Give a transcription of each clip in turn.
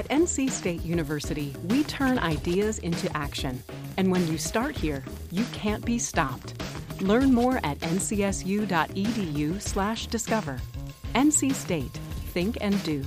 At NC State University, we turn ideas into action. And when you start here, you can't be stopped. Learn more at ncsu.edu/discover. NC State. Think and do.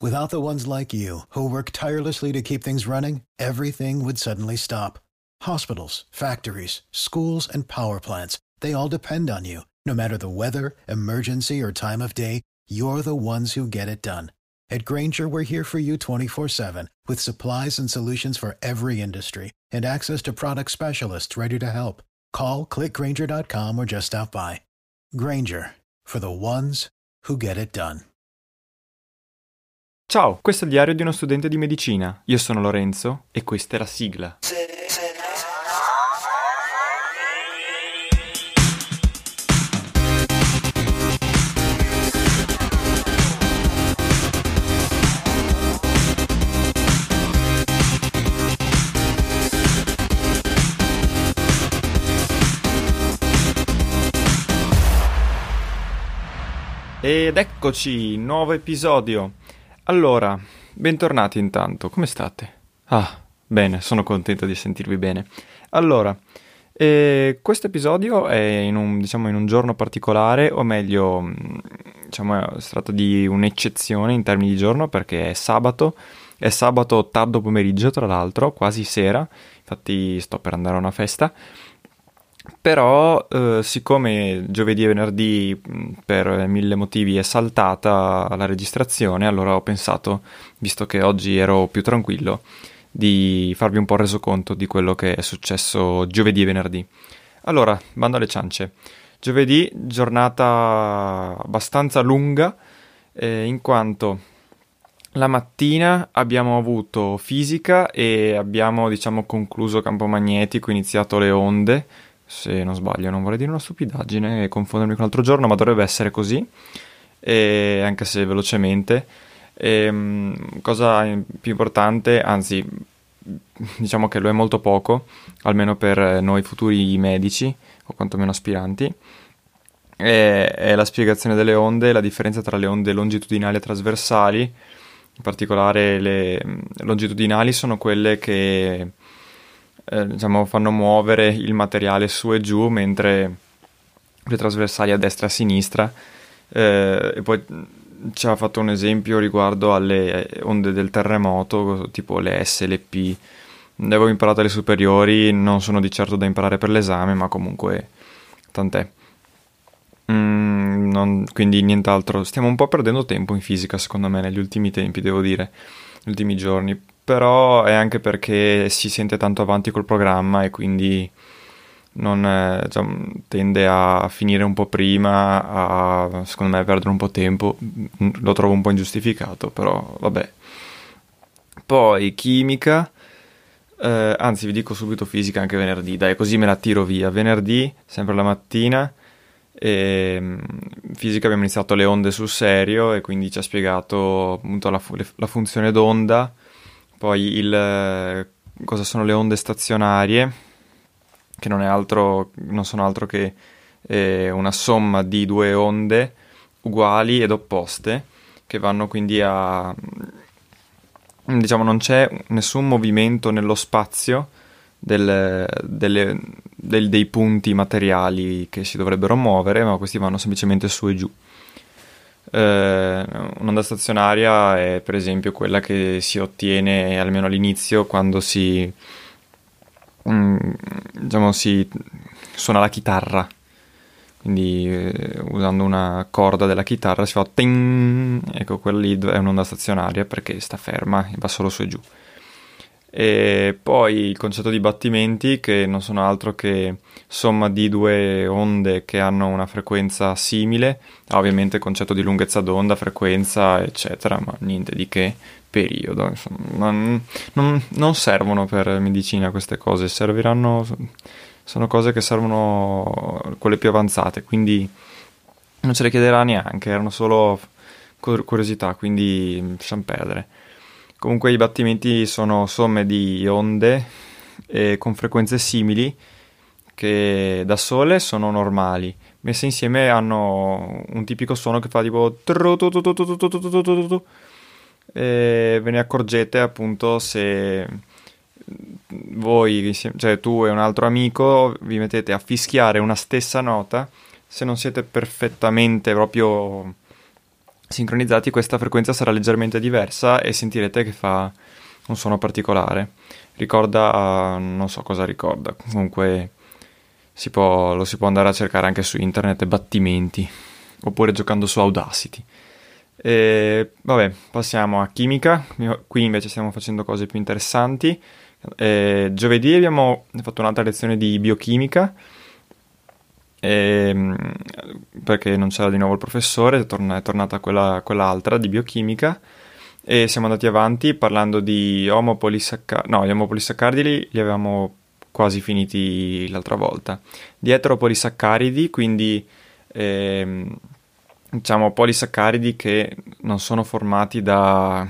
Without the ones like you who work tirelessly to keep things running, everything would suddenly stop. Hospitals, factories, schools and power plants, they all depend on you. No matter the weather, emergency or time of day, you're the ones who get it done. At Granger, we're here for you 24 7 with supplies and solutions for every industry and access to product specialists ready to help. Call clickgranger.com or just stop by. Granger for the ones who get it done. Ciao, questo è il diario di uno studente di medicina. Io sono Lorenzo e questa è la sigla. Ed eccoci, nuovo episodio. Allora, bentornati intanto, come state? Ah, bene, sono contento di sentirvi bene. Allora, eh, questo episodio è in un, diciamo, in un giorno particolare, o meglio, diciamo, si tratta di un'eccezione in termini di giorno perché è sabato, è sabato tardo pomeriggio tra l'altro, quasi sera, infatti sto per andare a una festa però, eh, siccome giovedì e venerdì per mille motivi è saltata la registrazione, allora ho pensato, visto che oggi ero più tranquillo, di farvi un po' reso conto di quello che è successo giovedì e venerdì. Allora, bando alle ciance. Giovedì, giornata abbastanza lunga, eh, in quanto la mattina abbiamo avuto fisica e abbiamo, diciamo, concluso campo magnetico, iniziato le onde se non sbaglio, non vorrei dire una stupidaggine e confondermi con l'altro giorno, ma dovrebbe essere così, e anche se velocemente. E, ehm, cosa più importante, anzi, diciamo che lo è molto poco, almeno per noi futuri medici, o quantomeno aspiranti, è, è la spiegazione delle onde, la differenza tra le onde longitudinali e trasversali. In particolare le longitudinali sono quelle che eh, diciamo, fanno muovere il materiale su e giù, mentre le trasversali a destra e a sinistra. Eh, e poi ci ha fatto un esempio riguardo alle onde del terremoto, tipo le S, le P. Le avevo imparato alle superiori, non sono di certo da imparare per l'esame, ma comunque tant'è. Mm, non, quindi nient'altro. Stiamo un po' perdendo tempo in fisica, secondo me, negli ultimi tempi, devo dire, negli ultimi giorni però è anche perché si sente tanto avanti col programma e quindi non, cioè, tende a finire un po' prima, a secondo me perdere un po' tempo, lo trovo un po' ingiustificato, però vabbè. Poi chimica, eh, anzi vi dico subito fisica anche venerdì, dai così me la tiro via. Venerdì, sempre la mattina, e, ehm, fisica abbiamo iniziato le onde sul serio e quindi ci ha spiegato appunto la, la funzione d'onda poi il, eh, cosa sono le onde stazionarie, che non, altro, non sono altro che eh, una somma di due onde uguali ed opposte, che vanno quindi a... diciamo non c'è nessun movimento nello spazio del, delle, del, dei punti materiali che si dovrebbero muovere, ma questi vanno semplicemente su e giù. Eh, un'onda stazionaria è per esempio quella che si ottiene almeno all'inizio quando si, mm, diciamo, si suona la chitarra. Quindi eh, usando una corda della chitarra si fa ting, ecco quella lì è un'onda stazionaria perché sta ferma e va solo su e giù. E poi il concetto di battimenti che non sono altro che somma di due onde che hanno una frequenza simile, ovviamente il concetto di lunghezza d'onda, frequenza, eccetera, ma niente di che periodo. Insomma, non, non, non servono per medicina queste cose, serviranno, sono cose che servono quelle più avanzate, quindi non ce le chiederà neanche, erano solo curiosità, quindi lasciamo perdere. Comunque i battimenti sono somme di onde eh, con frequenze simili che da sole sono normali, messe insieme hanno un tipico suono che fa tipo e ve ne accorgete appunto se voi, cioè tu e un altro amico, vi mettete a fischiare una stessa nota, se non siete perfettamente proprio sincronizzati, questa frequenza sarà leggermente diversa e sentirete che fa un suono particolare. Ricorda, non so cosa ricorda, comunque si può, lo si può andare a cercare anche su internet, battimenti, oppure giocando su Audacity. E, vabbè, passiamo a chimica, qui invece stiamo facendo cose più interessanti. E, giovedì abbiamo fatto un'altra lezione di biochimica, e, ehm, perché non c'era di nuovo il professore, è, torn- è tornata quella, quell'altra di biochimica e siamo andati avanti parlando di omopolisaccaridi, no, gli omopolisaccaridi li avevamo quasi finiti l'altra volta, di eteropolisaccaridi, quindi ehm, diciamo polisaccaridi che non sono formati da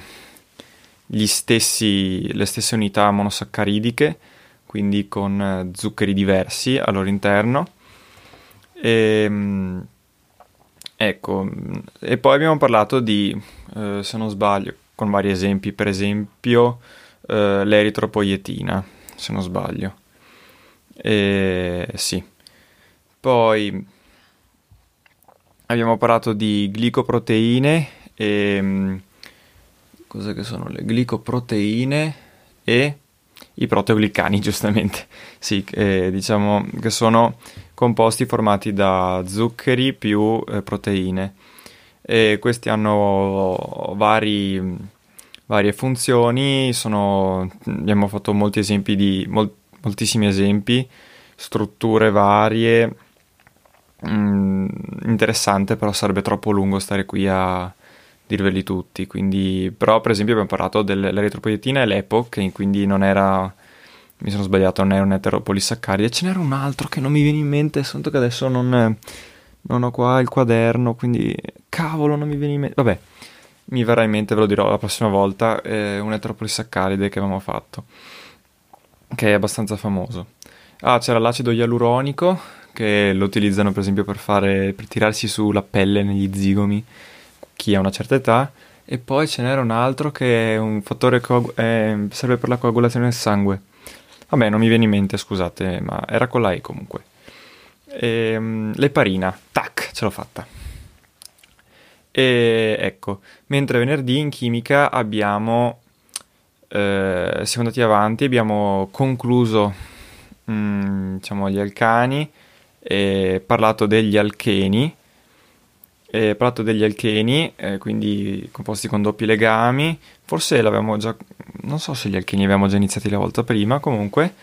stessi, le stesse unità monosaccaridiche, quindi con zuccheri diversi al loro interno. E, ehm, ecco, e poi abbiamo parlato di, eh, se non sbaglio, con vari esempi, per esempio eh, l'eritropoietina, se non sbaglio. E, sì. Poi abbiamo parlato di glicoproteine e... Mm, cos'è che sono le glicoproteine e i proteoglicani, giustamente. Sì, eh, diciamo che sono composti formati da zuccheri più eh, proteine. E questi hanno vari, varie funzioni, sono, abbiamo fatto molti esempi di, mol, moltissimi esempi, strutture varie, mm, interessante però sarebbe troppo lungo stare qui a dirveli tutti, quindi, però per esempio abbiamo parlato dell'eritropoietina e l'EPO, che quindi non era mi sono sbagliato, non era un eteropolisaccaride, ce n'era un altro che non mi viene in mente, sento che adesso non, non ho qua il quaderno, quindi cavolo, non mi viene in mente. Vabbè, mi verrà in mente, ve lo dirò la prossima volta, eh, un eteropolisaccaride che avevamo fatto, che è abbastanza famoso. Ah, c'era l'acido ialuronico, che lo utilizzano per esempio per, fare, per tirarsi sulla pelle negli zigomi, chi ha una certa età, e poi ce n'era un altro che è un fattore coag- eh, serve per la coagulazione del sangue. Vabbè, non mi viene in mente, scusate, ma era con la E comunque. E, um, l'eparina, tac, ce l'ho fatta. E ecco, mentre venerdì in chimica abbiamo, eh, siamo andati avanti, abbiamo concluso mh, mm, diciamo, gli alcani e parlato degli alcheni, e parlato degli alcheni, eh, quindi composti con doppi legami, forse l'avevamo già, non so se gli alcheni avevamo già iniziati la volta prima, comunque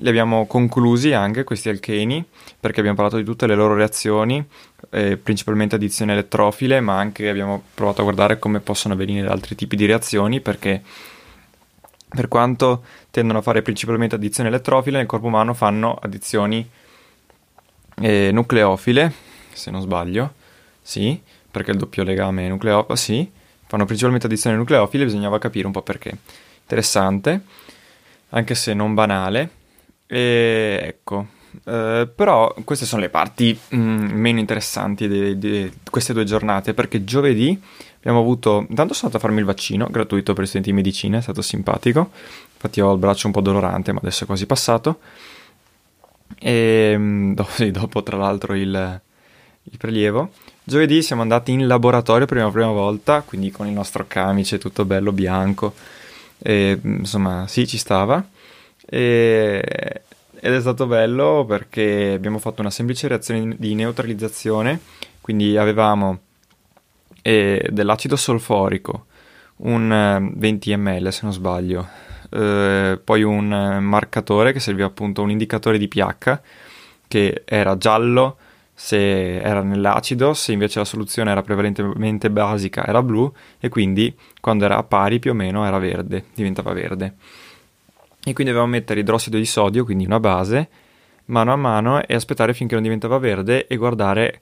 li abbiamo conclusi anche questi alcheni perché abbiamo parlato di tutte le loro reazioni, eh, principalmente addizioni elettrofile, ma anche abbiamo provato a guardare come possono avvenire altri tipi di reazioni perché per quanto tendono a fare principalmente addizioni elettrofile, nel corpo umano fanno addizioni eh, nucleofile, se non sbaglio, sì, perché il doppio legame nucleofile, sì, fanno principalmente addizioni nucleofile, bisognava capire un po' perché. Interessante, anche se non banale. E ecco, eh, però queste sono le parti mh, mm, meno interessanti di queste due giornate perché giovedì abbiamo avuto, intanto sono andato a farmi il vaccino gratuito per gli studenti di medicina, è stato simpatico, infatti ho il braccio un po' dolorante ma adesso è quasi passato e mm, dopo, sì, dopo tra l'altro il, il, prelievo. Giovedì siamo andati in laboratorio per la prima volta, quindi con il nostro camice tutto bello bianco, e, insomma sì ci stava. E, ed è stato bello perché abbiamo fatto una semplice reazione di neutralizzazione, quindi avevamo eh, dell'acido solforico, un 20 eh, ml se non sbaglio, eh, poi un marcatore che serviva appunto un indicatore di pH che era giallo se era nell'acido, se invece la soluzione era prevalentemente basica era blu e quindi quando era a pari più o meno era verde, diventava verde e quindi dovevamo mettere idrossido di sodio, quindi una base, mano a mano e aspettare finché non diventava verde e guardare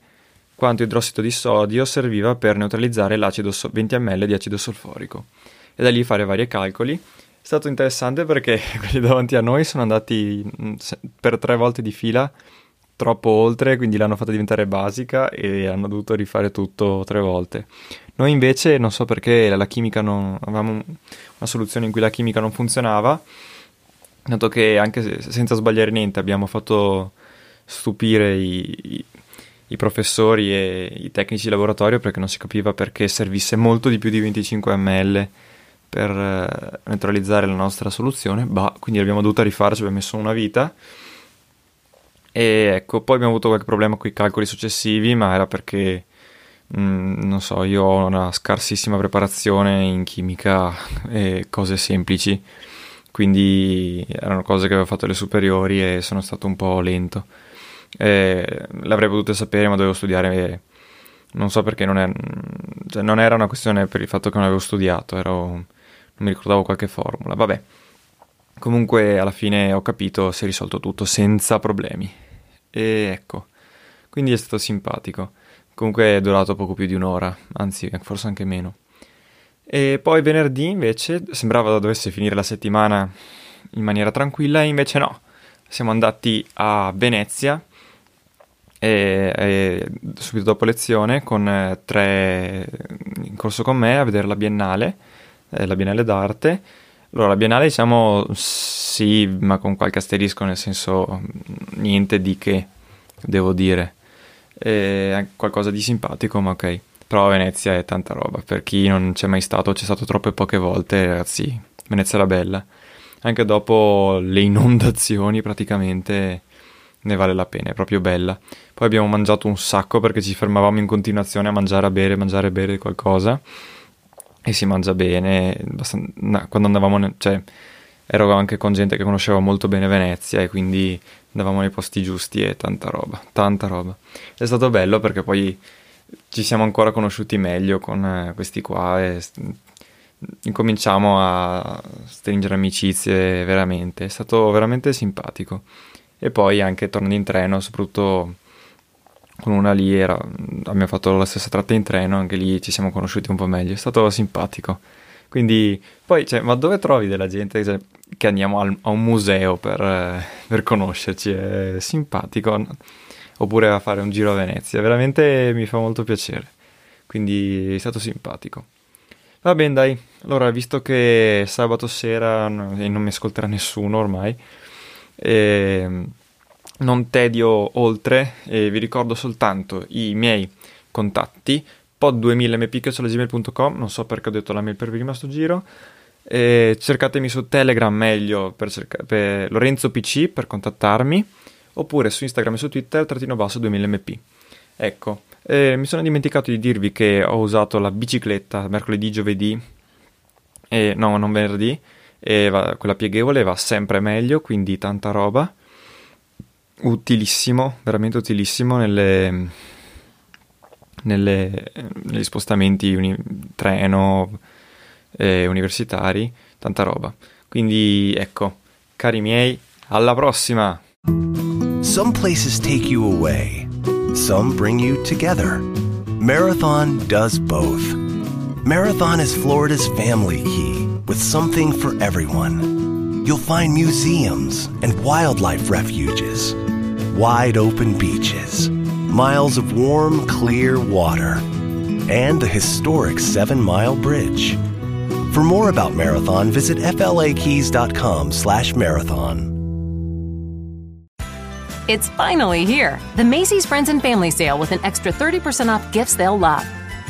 quanto idrossido di sodio serviva per neutralizzare l'acido so- 20 ml di acido solforico e da lì fare vari calcoli. È stato interessante perché quelli davanti a noi sono andati mm, per tre volte di fila troppo oltre, quindi l'hanno fatta diventare basica e hanno dovuto rifare tutto tre volte. Noi invece, non so perché la chimica non... avevamo una soluzione in cui la chimica non funzionava, dato che anche se, senza sbagliare niente abbiamo fatto stupire i, i, i, professori e i tecnici di laboratorio perché non si capiva perché servisse molto di più di 25 ml per eh, neutralizzare la nostra soluzione, bah, quindi l'abbiamo dovuta rifare, ci abbiamo messo una vita e ecco, poi abbiamo avuto qualche problema con i calcoli successivi, ma era perché, mh, mm, non so, io ho una scarsissima preparazione in chimica e cose semplici, quindi erano cose che avevo fatto alle superiori e sono stato un po' lento. E l'avrei potuto sapere, ma dovevo studiare. Non so perché non, è, cioè non era una questione per il fatto che non avevo studiato, ero, non mi ricordavo qualche formula. Vabbè, comunque alla fine ho capito, si è risolto tutto senza problemi. E ecco, quindi è stato simpatico. Comunque è durato poco più di un'ora, anzi forse anche meno. E poi venerdì invece sembrava dovesse finire la settimana in maniera tranquilla e invece no. Siamo andati a Venezia e, e subito dopo lezione con eh, tre in corso con me a vedere la Biennale, eh, la Biennale d'arte. Allora, la Biennale diciamo sì, ma con qualche asterisco, nel senso niente di che, devo dire. È qualcosa di simpatico, ma ok. Però Venezia è tanta roba. Per chi non c'è mai stato, c'è stato troppe poche volte, ragazzi. Venezia era bella. Anche dopo le inondazioni, praticamente ne vale la pena, è proprio bella. Poi abbiamo mangiato un sacco perché ci fermavamo in continuazione a mangiare, a bere, mangiare, a bere qualcosa. E si mangia bene. Quando andavamo, cioè, ero anche con gente che conosceva molto bene Venezia e quindi andavamo nei posti giusti e tanta roba, tanta roba. È stato bello perché poi ci siamo ancora conosciuti meglio con eh, questi qua e incominciamo a stringere amicizie veramente, è stato veramente simpatico. E poi anche tornando in treno, soprattutto con una lì, era, abbiamo fatto la stessa tratta in treno, anche lì ci siamo conosciuti un po' meglio, è stato simpatico. Quindi, poi, cioè, ma dove trovi della gente cioè, che andiamo al, a un museo per, eh, per, conoscerci? È simpatico. Oppure a fare un giro a Venezia. Veramente mi fa molto piacere. Quindi è stato simpatico. Va bene, dai. Allora, visto che sabato sera e non mi ascolterà nessuno ormai, eh, non tedio oltre e vi ricordo soltanto i miei contatti pod2000mpicchiocciolagmail.com non so perché ho detto la mail per prima sto giro e cercatemi su Telegram meglio per, cerca- per Lorenzo PC per contattarmi oppure su Instagram e su Twitter trattino basso 2000mp ecco eh, mi sono dimenticato di dirvi che ho usato la bicicletta mercoledì giovedì e no non venerdì e va, quella pieghevole va sempre meglio quindi tanta roba utilissimo veramente utilissimo nelle nelle, negli spostamenti uni, treno eh, universitari, tanta roba. Quindi ecco, cari miei, alla prossima! Some places take you away, some bring you together. Marathon does both. Marathon is Florida's family key with something for everyone. You'll find museums and wildlife refuges, wide open beaches miles of warm, clear water, and the historic Seven Mile Bridge. For more about Marathon, visit flakeys.com slash marathon. It's finally here, the Macy's Friends and Family Sale with an extra 30% off gifts they'll love.